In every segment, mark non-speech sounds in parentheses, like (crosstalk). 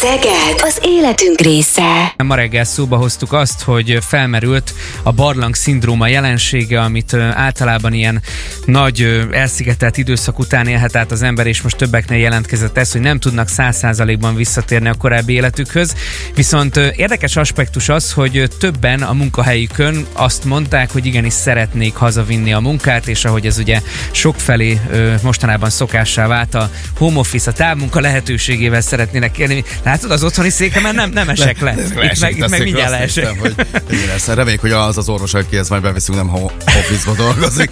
Szeged az életünk része. Ma reggel szóba hoztuk azt, hogy felmerült a barlang szindróma jelensége, amit általában ilyen nagy elszigetelt időszak után élhet át az ember, és most többeknél jelentkezett ez, hogy nem tudnak száz százalékban visszatérni a korábbi életükhöz. Viszont érdekes aspektus az, hogy többen a munkahelyükön azt mondták, hogy igenis szeretnék hazavinni a munkát, és ahogy ez ugye sokfelé mostanában szokássá vált a home office, a távmunka lehetőségével szeretnének kérni. Látod, az otthoni székemen nem, nem esek le. le. Itt meg, itt meg mindjárt leesek. Hogy lesz. Reméljük, hogy az az orvos, akihez majd beviszünk, nem office dolgozik.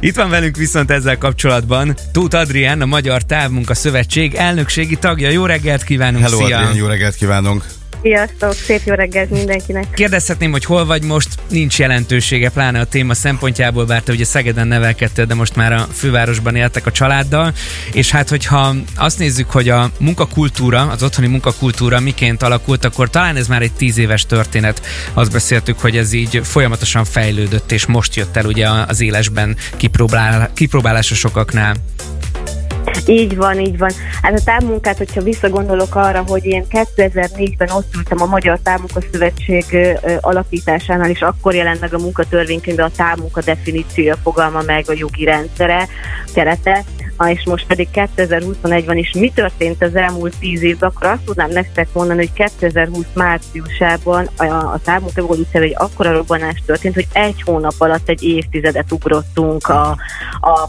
Itt van velünk viszont ezzel kapcsolatban Tóth Adrián, a Magyar Távmunka Szövetség elnökségi tagja. Jó reggelt kívánunk, Hello, szia! Adrián, jó reggelt kívánunk! Sziasztok, szép jó reggelt mindenkinek. Kérdezhetném, hogy hol vagy most, nincs jelentősége, pláne a téma szempontjából, bár te ugye Szegeden nevelkedtél, de most már a fővárosban éltek a családdal, és hát hogyha azt nézzük, hogy a munkakultúra, az otthoni munkakultúra miként alakult, akkor talán ez már egy tíz éves történet. Azt beszéltük, hogy ez így folyamatosan fejlődött, és most jött el ugye az élesben kipróbál, kipróbálása sokaknál. Így van, így van. Hát a távmunkát, hogyha visszagondolok arra, hogy én 2004-ben ott ültem a Magyar Távmunka Szövetség alapításánál, és akkor jelent meg a munkatörvénykönyvben a távmunka definíciója, fogalma meg a jogi rendszere, kerete, és most pedig 2021 van, és mi történt az elmúlt tíz évben, akkor azt tudnám nektek mondani, hogy 2020 márciusában a, a távmunka evolúcióval egy akkora robbanás történt, hogy egy hónap alatt egy évtizedet ugrottunk a, a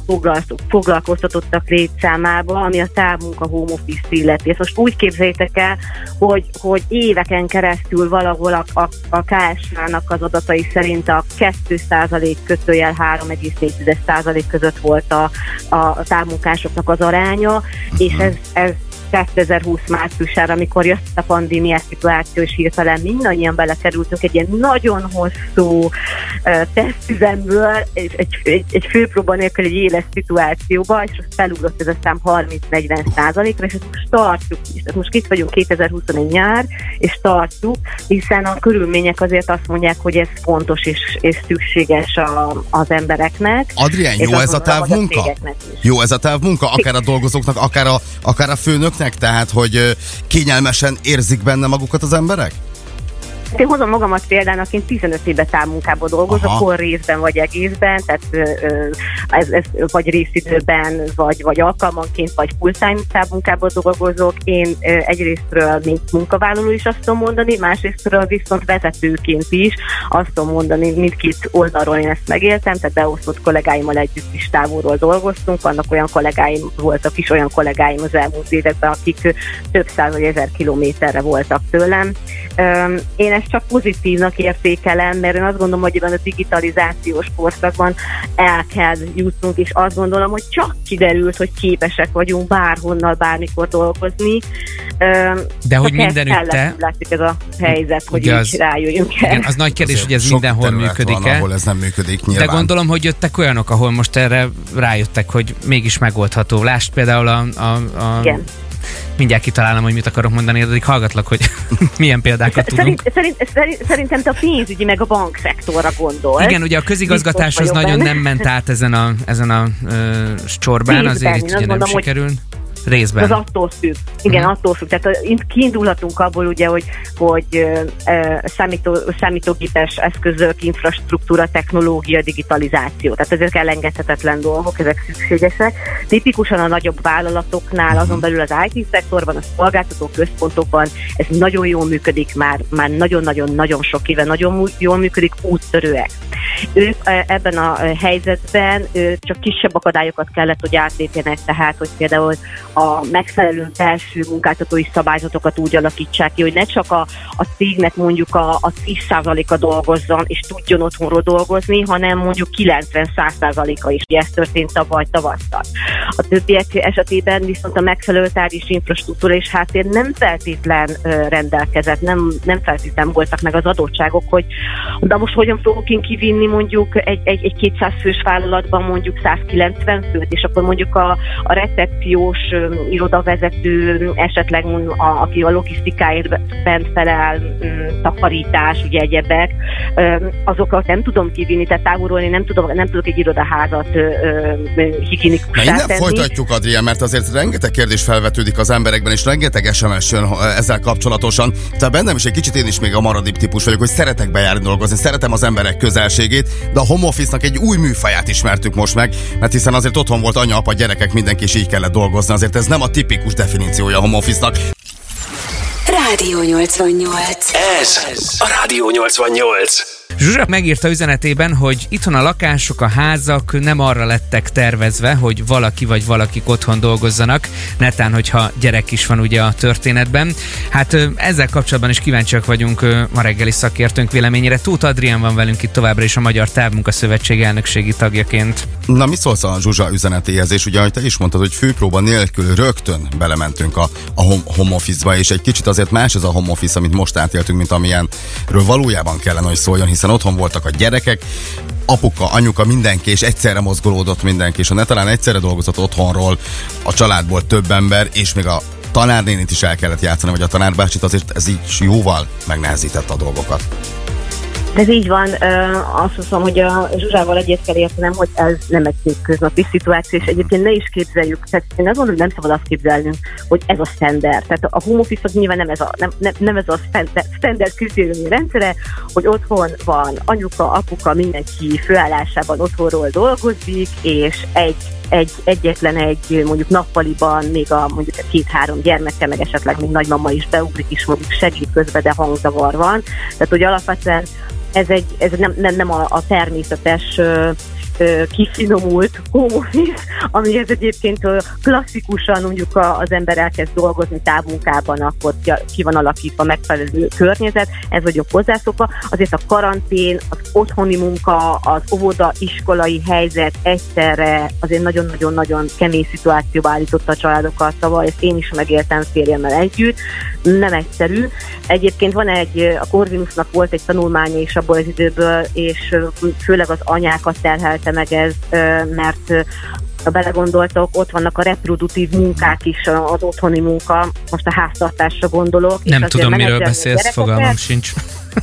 foglalkoztatottak létszámába, ami a távmunka home office illeti. Ezt most úgy képzeljétek el, hogy, hogy éveken keresztül valahol a, a, a KSH-nak az adatai szerint a 2% kötőjel 3,4% között volt a, a, a távmunkásoknak az aránya, uh-huh. és ez, ez 2020 márciusára, amikor jött a pandémiás szituáció, és hirtelen mindannyian belekerültünk egy ilyen nagyon hosszú tesztüzemből, egy, egy, egy, egy főpróba nélkül egy éles szituációba, és azt felugrott ez a szám 30-40 százalékra, és ezt most tartjuk is. Tehát most itt vagyunk 2021 nyár, és tartjuk, hiszen a körülmények azért azt mondják, hogy ez fontos és, és szükséges a, az embereknek. Adrián, jó ez a távmunka? Jó ez a távmunka? Akár a dolgozóknak, akár a, akár a főnök önöknek? Tehát, hogy kényelmesen érzik benne magukat az emberek? Én hozom magamat példának, én 15 éve távmunkában dolgozok, Aha. hol részben vagy egészben, tehát ez, ez vagy részidőben, vagy, vagy alkalmanként, vagy full-time távmunkában dolgozok. Én egyrésztről, mint munkavállaló is azt tudom mondani, másrésztről viszont vezetőként is azt tudom mondani, mindkét oldalról én ezt megéltem, tehát beosztott kollégáimmal együtt is távolról dolgoztunk, vannak olyan kollégáim, voltak is olyan kollégáim az elmúlt években, akik több száz vagy ezer kilométerre voltak tőlem. Én ezt csak pozitívnak értékelem, mert én azt gondolom, hogy ebben a digitalizációs korszakban el kell jutnunk, és azt gondolom, hogy csak kiderült, hogy képesek vagyunk bárhonnal, bármikor dolgozni. De hogy mindenütt te... Látszik ez a helyzet, hogy így az, rájöjjünk el. Igen, az nagy kérdés, hogy ez mindenhol működik van, ahol ez nem működik nyilván. De gondolom, hogy jöttek olyanok, ahol most erre rájöttek, hogy mégis megoldható. Lásd például a, a, a Igen mindjárt kitalálom, hogy mit akarok mondani, de hallgatlak, hogy (laughs) milyen példákat tudunk. Szerint, szerint, szerintem te a pénzügyi meg a bankszektorra gondol. Igen, ugye a közigazgatás az nagyon benne. nem ment át ezen a, ezen a uh, csorbán, azért itt ugye nem sikerül. Hogy Részben. Az attól függ. Igen, uh-huh. attól függ. Tehát kiindulhatunk abból ugye, hogy, hogy számító, számítógépes eszközök, infrastruktúra, technológia, digitalizáció. Tehát ezek elengedhetetlen dolgok, ezek szükségesek. Tipikusan a nagyobb vállalatoknál, uh-huh. azon belül az IT-szektorban, a szolgáltató központokban ez nagyon jól működik már, már nagyon-nagyon-nagyon sok éve, nagyon jól működik, úttörőek. Ők ebben a helyzetben csak kisebb akadályokat kellett, hogy átlépjenek, tehát, hogy például a megfelelő felső munkáltatói szabályzatokat úgy alakítsák ki, hogy ne csak a, a cégnek mondjuk a, a 10%-a dolgozzon és tudjon otthonról dolgozni, hanem mondjuk 90-100%-a is. Ez történt tavaly tavasztal. A többiek esetében viszont a megfelelő tárgyi infrastruktúra és háttér nem feltétlen rendelkezett, nem, nem feltétlen voltak meg az adottságok, hogy de most hogyan fogok én kivinni mondjuk egy, egy, egy 200 fős vállalatban mondjuk 190 főt, és akkor mondjuk a, a recepciós irodavezető, esetleg a, aki a logisztikáért bent felel, takarítás, ugye egyebek, azokat nem tudom kivinni, tehát távolról én nem, tudom, nem tudok egy irodaházat higiénikussá tenni. Nem folytatjuk, Adrián, mert azért rengeteg kérdés felvetődik az emberekben, és rengeteg SMS jön ezzel kapcsolatosan. Tehát bennem is egy kicsit én is még a maradib típus vagyok, hogy szeretek bejárni dolgozni, szeretem az emberek közelségét, de a home office-nak egy új műfaját ismertük most meg, mert hiszen azért otthon volt anya, apa, gyerekek, mindenki is így kellett dolgozni, azért ez nem a tipikus definíciója a home office-nak. Rádió 88. Ez a Rádió 88. Zsuzsa megírta üzenetében, hogy itthon a lakások, a házak nem arra lettek tervezve, hogy valaki vagy valakik otthon dolgozzanak, netán, hogyha gyerek is van ugye a történetben. Hát ezzel kapcsolatban is kíváncsiak vagyunk a reggeli szakértőnk véleményére. Tóth Adrián van velünk itt továbbra is a Magyar Távmunka Szövetség elnökségi tagjaként. Na, mi szólsz a Zsuzsa üzenetéhez, és ugye, ahogy te is mondtad, hogy főpróba nélkül rögtön belementünk a, a home office-ba, és egy kicsit azért más ez a home office, amit most átéltünk, mint amilyenről valójában kellene, hogy szóljon, hiszen otthon voltak a gyerekek, apuka, anyuka, mindenki, és egyszerre mozgolódott mindenki, és ha ne talán egyszerre dolgozott otthonról, a családból több ember, és még a tanárnénit is el kellett játszani, vagy a tanárbácsit, azért ez így jóval megnehezítette a dolgokat. Ez így van, azt hiszem, hogy a Zsuzsával egyet kell értenem, hogy ez nem egy köznapi szituáció, és egyébként ne is képzeljük, tehát én azt mondom, hogy nem szabad azt képzelnünk, hogy ez a standard. Tehát a home office nyilván nem ez a, nem, nem, nem ez a standard, standard kritériumi rendszere, hogy otthon van anyuka, apuka, mindenki főállásában otthonról dolgozik, és egy egy, egyetlen egy mondjuk nappaliban még a mondjuk a két-három gyermeke, meg esetleg még nagymama is beugrik is mondjuk segít közben, de hangzavar van. Tehát, hogy alapvetően ez, egy, ez nem, nem, nem a, a természetes kifinomult home office, amihez egyébként klasszikusan mondjuk az ember elkezd dolgozni távmunkában, akkor ki van alakítva megfelelő környezet, ez vagyok hozzászokva. Azért a karantén, az otthoni munka, az óvoda, iskolai helyzet egyszerre azért nagyon-nagyon-nagyon kemény szituációba állította a családokat, tavaly ezt én is megéltem férjemmel együtt, nem egyszerű. Egyébként van egy, a Corvinusnak volt egy tanulmánya is abból az időből, és főleg az anyákat terhelte meg ez, mert ha belegondoltok, ott vannak a reproduktív munkák is, az otthoni munka, most a háztartásra gondolok. Nem tudom, miről beszélsz, fogalmam sincs.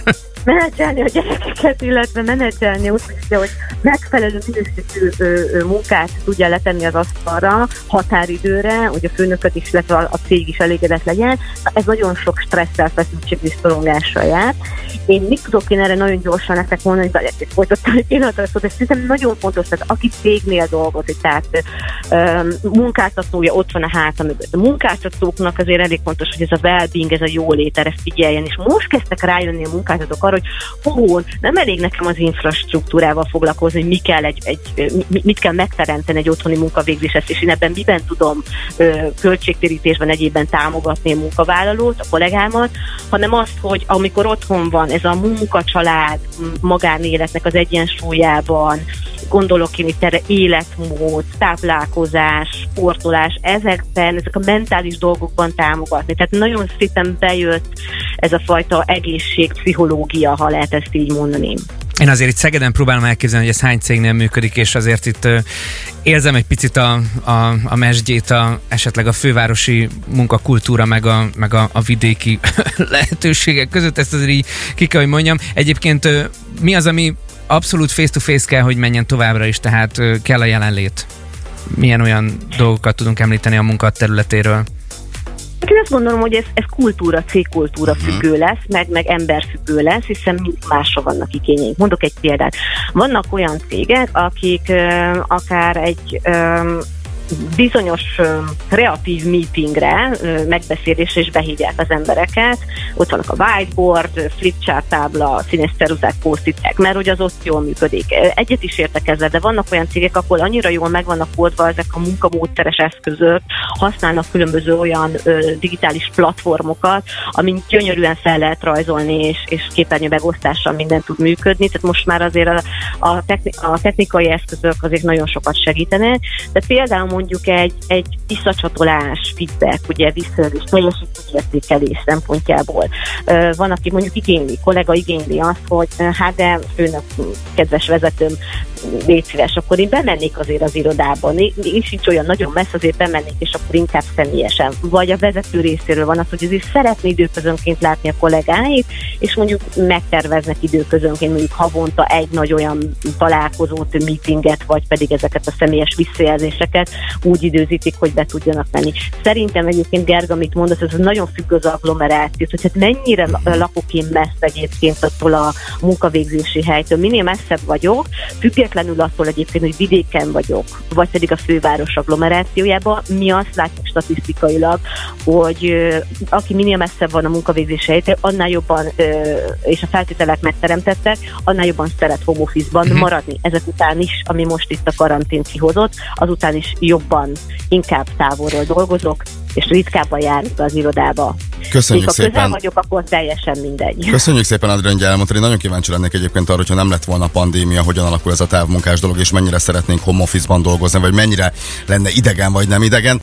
(laughs) menedzselni a gyerekeket, illetve menedzselni úgy, hogy megfelelő minőségű munkát tudja letenni az asztalra határidőre, hogy a főnököt is, illetve a cég is elégedett legyen. Ez nagyon sok stresszel, feszültség és szorongással jár. Én mit tudok én erre nagyon gyorsan nektek mondani, hogy folytattam egy pillanatra, szóval ez szerintem nagyon fontos, tehát aki cégnél dolgozik, tehát um, munkáltatója ott van a háta mögött. A munkáltatóknak azért elég fontos, hogy ez a well-being, ez a jólét, erre figyeljen, és most kezdtek rájönni a munkáltatók arra, hogy hú, nem elég nekem az infrastruktúrával foglalkozni, hogy mi kell egy, egy, mit kell megteremteni egy otthoni munkavégzéshez, és én ebben miben tudom költségtérítésben egyébben támogatni a munkavállalót, a kollégámat, hanem azt, hogy amikor otthon van ez a munkacsalád magánéletnek az egyensúlyában, gondolok én itt erre életmód, táplálkozás, sportolás, ezekben, ezek a mentális dolgokban támogatni. Tehát nagyon szépen bejött ez a fajta egészség, pszichológia, ha lehet ezt így mondani. Én azért itt Szegeden próbálom elképzelni, hogy ez hány cégnél működik, és azért itt érzem egy picit a, a, a mesdjét, a, esetleg a fővárosi munkakultúra, meg a, meg a, a vidéki (laughs) lehetőségek között, ezt azért így ki kell, hogy mondjam. Egyébként mi az, ami abszolút face-to-face kell, hogy menjen továbbra is, tehát kell a jelenlét. Milyen olyan dolgokat tudunk említeni a munkaterületéről? Én azt gondolom, hogy ez, ez kultúra, cégkultúra uh-huh. függő lesz, meg, meg emberfüggő lesz, hiszen mind másra vannak igényeink. Mondok egy példát. Vannak olyan cégek, akik uh, akár egy um, bizonyos kreatív meetingre, megbeszélésre is behívják az embereket. Ott vannak a whiteboard, flipchart tábla, színes ceruzák, posztitek, mert hogy az ott jól működik. Egyet is értek ezzel, de vannak olyan cégek, ahol annyira jól meg vannak oldva ezek a munkamódszeres eszközök, használnak különböző olyan digitális platformokat, amin gyönyörűen fel lehet rajzolni, és, és képernyő megosztással minden tud működni. Tehát most már azért a, a, techni- a technikai eszközök azért nagyon sokat segítenek. De például mondjuk egy, egy visszacsatolás, feedback, ugye visszajelzés, teljesítményértékelés szempontjából. Van, aki mondjuk igényli, kollega igényli azt, hogy hát de főnök, kedves vezetőm, légy szíves, akkor én bemennék azért az irodába. Én sincs olyan nagyon messze, azért bemennék, és akkor inkább személyesen. Vagy a vezető részéről van az, hogy azért szeretné időközönként látni a kollégáit, és mondjuk megterveznek időközönként mondjuk havonta egy nagy olyan találkozót, meetinget, vagy pedig ezeket a személyes visszajelzéseket úgy időzítik, hogy be tudjanak menni. Szerintem egyébként Gerga, amit mondasz, ez nagyon függ az agglomerációt, hogy hát mennyire lakok én messze egyébként attól a munkavégzési helytől. Minél messzebb vagyok, függetlenül attól egyébként, hogy vidéken vagyok, vagy pedig a főváros agglomerációjában, mi azt látjuk statisztikailag, hogy aki minél messzebb van a munkavégzési helytől, annál jobban, és a feltételek megteremtettek, annál jobban szeret home office-ban uh-huh. maradni. Ezek után is, ami most itt a karantén kihozott, azután is jobban, inkább távolról dolgozok, és ritkábban járunk az irodába. Köszönjük ha szépen. közel vagyok, akkor teljesen mindegy. Köszönjük szépen, Adrián, hogy elmondtad. Én nagyon kíváncsi lennék egyébként arra, hogyha nem lett volna pandémia, hogyan alakul ez a távmunkás dolog, és mennyire szeretnénk home office-ban dolgozni, vagy mennyire lenne idegen, vagy nem idegen.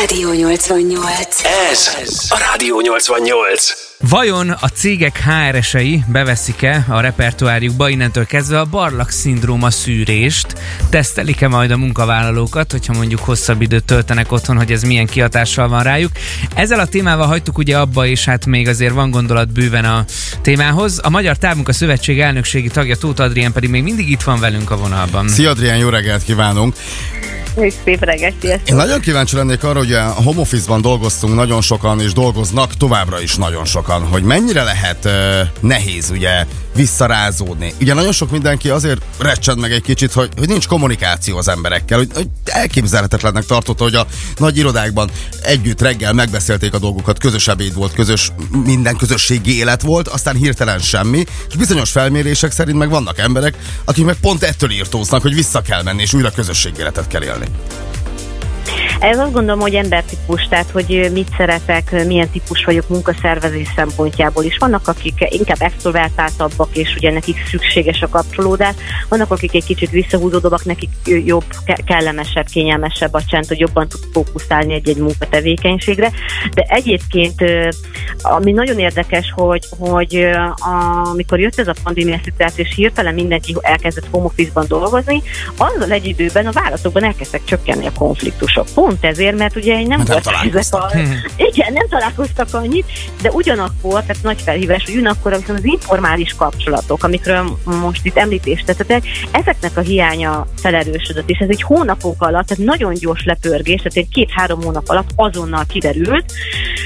Rádió 88. Ez a Rádió 88. Vajon a cégek HR-esei beveszik-e a repertoárjukba innentől kezdve a barlak szindróma szűrést? Tesztelik-e majd a munkavállalókat, hogyha mondjuk hosszabb időt töltenek otthon, hogy ez milyen kihatással van rájuk? Ezzel a témával hagytuk ugye abba, és hát még azért van gondolat bőven a témához. A Magyar Távmunka Szövetség elnökségi tagja Tóth Adrien pedig még mindig itt van velünk a vonalban. Szia Adrián, jó reggelt kívánunk! Szép reggelt, Én nagyon kíváncsi lennék arra, hogy a home office-ban dolgoztunk nagyon sokan, és dolgoznak továbbra is nagyon sokan, hogy mennyire lehet uh, nehéz ugye visszarázódni. Ugye nagyon sok mindenki azért recsed meg egy kicsit, hogy, hogy nincs kommunikáció az emberekkel, hogy, hogy elképzelhetetlennek tartotta, hogy a nagy irodákban együtt reggel megbeszélték a dolgokat, közös ebéd volt, közös, minden közösségi élet volt, aztán hirtelen semmi, és bizonyos felmérések szerint meg vannak emberek, akik meg pont ettől írtóznak, hogy vissza kell menni, és újra közösségi életet kell élni. Bye. Ez azt gondolom, hogy embertípus, tehát hogy mit szeretek, milyen típus vagyok munkaszervezés szempontjából is. Vannak, akik inkább extrovertáltabbak, és ugye nekik szükséges a kapcsolódás. Vannak, akik egy kicsit visszahúzódóbbak, nekik jobb, kellemesebb, kényelmesebb a csend, hogy jobban tud fókuszálni egy-egy munkatevékenységre. De egyébként, ami nagyon érdekes, hogy, hogy amikor jött ez a pandémia szituáció, és hirtelen mindenki elkezdett home dolgozni, azzal egy időben a vállalatokban elkezdtek csökkenni a konfliktusok pont ezért, mert ugye nem Hát nem volt ezek a... Igen, nem találkoztak annyit, de ugyanakkor, tehát nagy felhívás, hogy ugyanakkor viszont az informális kapcsolatok, amikről most itt említést tettetek, ezeknek a hiánya felerősödött, és ez egy hónapok alatt, tehát nagyon gyors lepörgés, tehát egy két-három hónap alatt azonnal kiderült.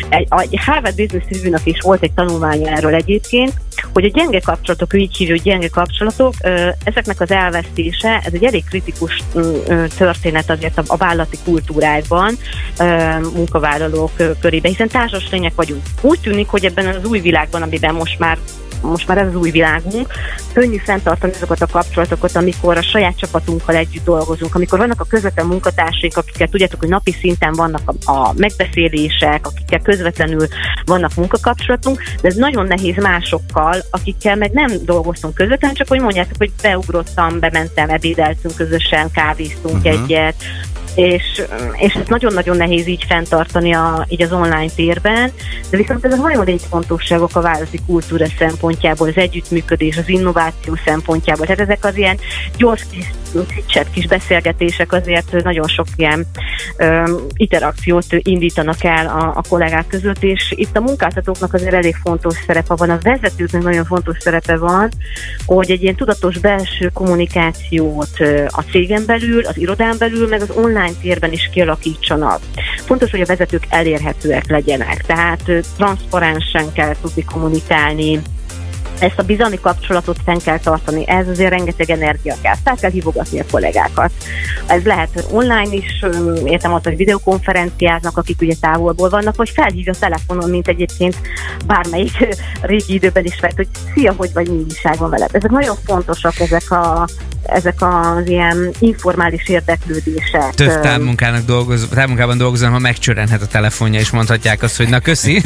Egy, egy Harvard Business Review-nak is volt egy tanulmánya erről egyébként, hogy a gyenge kapcsolatok, így hívő gyenge kapcsolatok, ezeknek az elvesztése, ez egy elég kritikus történet azért a, a vállalati kultúrákban, munkavállalók körében, hiszen társas lények vagyunk. Úgy tűnik, hogy ebben az új világban, amiben most már most már ez az új világunk, könnyű fenntartani azokat a kapcsolatokat, amikor a saját csapatunkkal együtt dolgozunk, amikor vannak a közvetlen munkatársaink, akikkel tudjátok, hogy napi szinten vannak a, a megbeszélések, akikkel közvetlenül vannak munkakapcsolatunk, de ez nagyon nehéz másokkal, akikkel meg nem dolgoztunk közvetlenül, csak hogy mondjátok, hogy beugrottam, bementem, ebédeltünk közösen, kávéztunk uh-huh. egyet, és, és ez nagyon-nagyon nehéz így fenntartani a, így az online térben, de viszont ez a nagyon létfontosságok a vállalati kultúra szempontjából, az együttműködés, az innováció szempontjából. Tehát ezek az ilyen gyors kis, kis beszélgetések azért nagyon sok ilyen um, interakciót indítanak el a, a kollégák között, és itt a munkáltatóknak azért elég fontos szerepe van, a vezetőknek nagyon fontos szerepe van, hogy egy ilyen tudatos belső kommunikációt a cégen belül, az irodán belül, meg az online térben is kialakítsanak. Fontos, hogy a vezetők elérhetőek legyenek, tehát transzparensen kell tudni kommunikálni, ezt a bizalmi kapcsolatot fenn kell tartani, ez azért rengeteg energia kell, fel kell hívogatni a kollégákat. Ez lehet online is, értem azt, hogy videokonferenciáznak, akik ugye távolból vannak, vagy felhívja telefonon, mint egyébként bármelyik (laughs) régi időben is vett, hogy szia, hogy vagy mi van veled. Ezek nagyon fontosak, ezek a ezek az ilyen informális érdeklődések. Több távmunkának dolgoz, távmunkában dolgozom, ha megcsörenhet a telefonja, és mondhatják azt, hogy na köszi.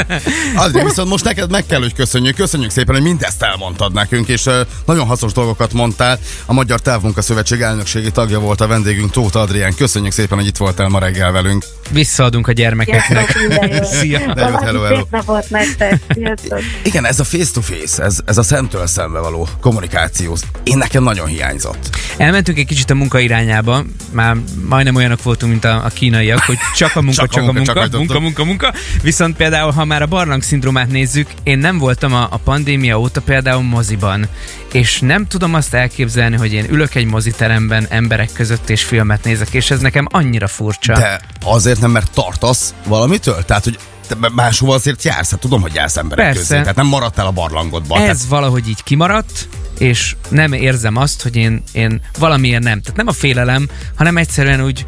(laughs) Adri, viszont most neked meg kell, hogy köszönjük. Köszönjük szépen, hogy mindezt elmondtad nekünk, és nagyon hasznos dolgokat mondtál. A Magyar Távmunka Szövetség elnökségi tagja volt a vendégünk, Tóth Adrián. Köszönjük szépen, hogy itt voltál ma reggel velünk. Visszaadunk a gyermekeknek. Jót. (laughs) Szia. További hello, hello. Nektek. Sziasztok. Igen, ez a face-to-face, ez, ez a szemtől szembe való kommunikáció, én nekem nagyon hiányzott. Elmentünk egy kicsit a munka irányába, már majdnem olyanok voltunk, mint a, a kínaiak, hogy csak a munka, Csak a csak, a munka, munka, munka, munka, munka. Viszont például, ha már a barlang szindrómát nézzük, én nem voltam a, a pandémia óta például moziban, és nem tudom azt elképzelni, hogy én ülök egy moziteremben emberek között és filmet nézek, és ez nekem annyira furcsa. De azért nem, mert tartasz valamitől? Tehát, hogy te máshova azért jársz, hát tudom, hogy jársz emberek Persze. közé. Tehát nem maradtál a barlangodban. Ez Tehát, valahogy így kimaradt, és nem érzem azt, hogy én, én valamiért nem. Tehát nem a félelem, hanem egyszerűen úgy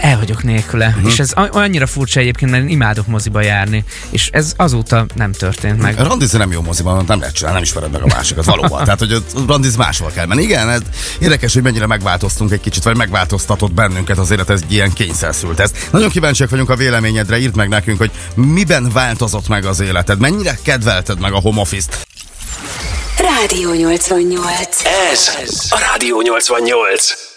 el vagyok nélküle. Uh-huh. És ez annyira furcsa egyébként, mert én imádok moziba járni. És ez azóta nem történt meg. Randizni nem jó moziban, nem lehet csinálni, nem ismered meg a másikat, valóban. Tehát, hogy randiz máshol kell menni. Igen, ez érdekes, hogy mennyire megváltoztunk egy kicsit, vagy megváltoztatott bennünket az élet, ez ilyen kényszerszült ez. Nagyon kíváncsiak vagyunk a véleményedre, írd meg nekünk, hogy miben változott meg az életed, mennyire kedvelted meg a home office-t. Rádió 88. Ez a Rádió 88.